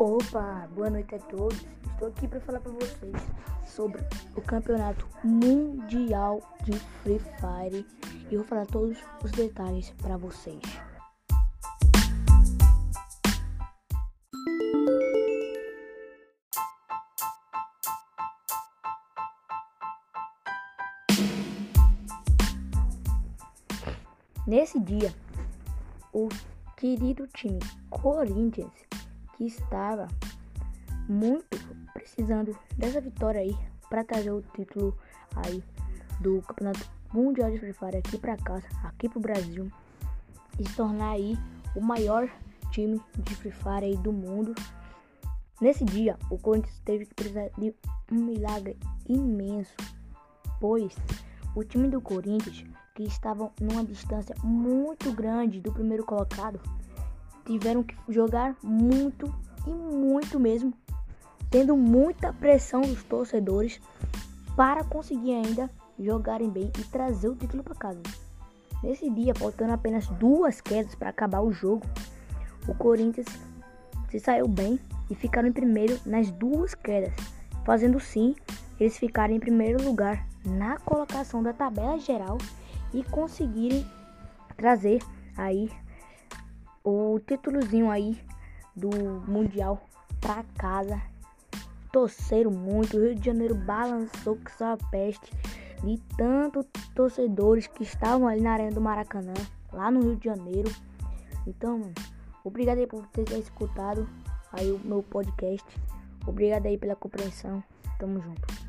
Opa, boa noite a todos. Estou aqui para falar para vocês sobre o campeonato mundial de Free Fire e vou falar todos os detalhes para vocês. Nesse dia, o querido time Corinthians, que estava muito precisando dessa vitória aí para trazer o título aí do Campeonato Mundial de Free Fire aqui para casa, aqui pro Brasil e se tornar aí o maior time de Free Fire aí do mundo. Nesse dia, o Corinthians teve que precisar de um milagre imenso, pois o time do Corinthians que estavam numa distância muito grande do primeiro colocado, tiveram que jogar muito e muito mesmo, tendo muita pressão dos torcedores para conseguir ainda jogarem bem e trazer o título para casa. Nesse dia, faltando apenas duas quedas para acabar o jogo, o Corinthians se saiu bem e ficaram em primeiro nas duas quedas, fazendo sim eles ficarem em primeiro lugar na colocação da tabela geral e conseguirem trazer aí o títulozinho aí do Mundial pra casa. Torceram muito, o Rio de Janeiro balançou com sua peste de tantos torcedores que estavam ali na arena do Maracanã, lá no Rio de Janeiro. Então, obrigado aí por ter escutado aí o meu podcast. Obrigado aí pela compreensão. Tamo junto.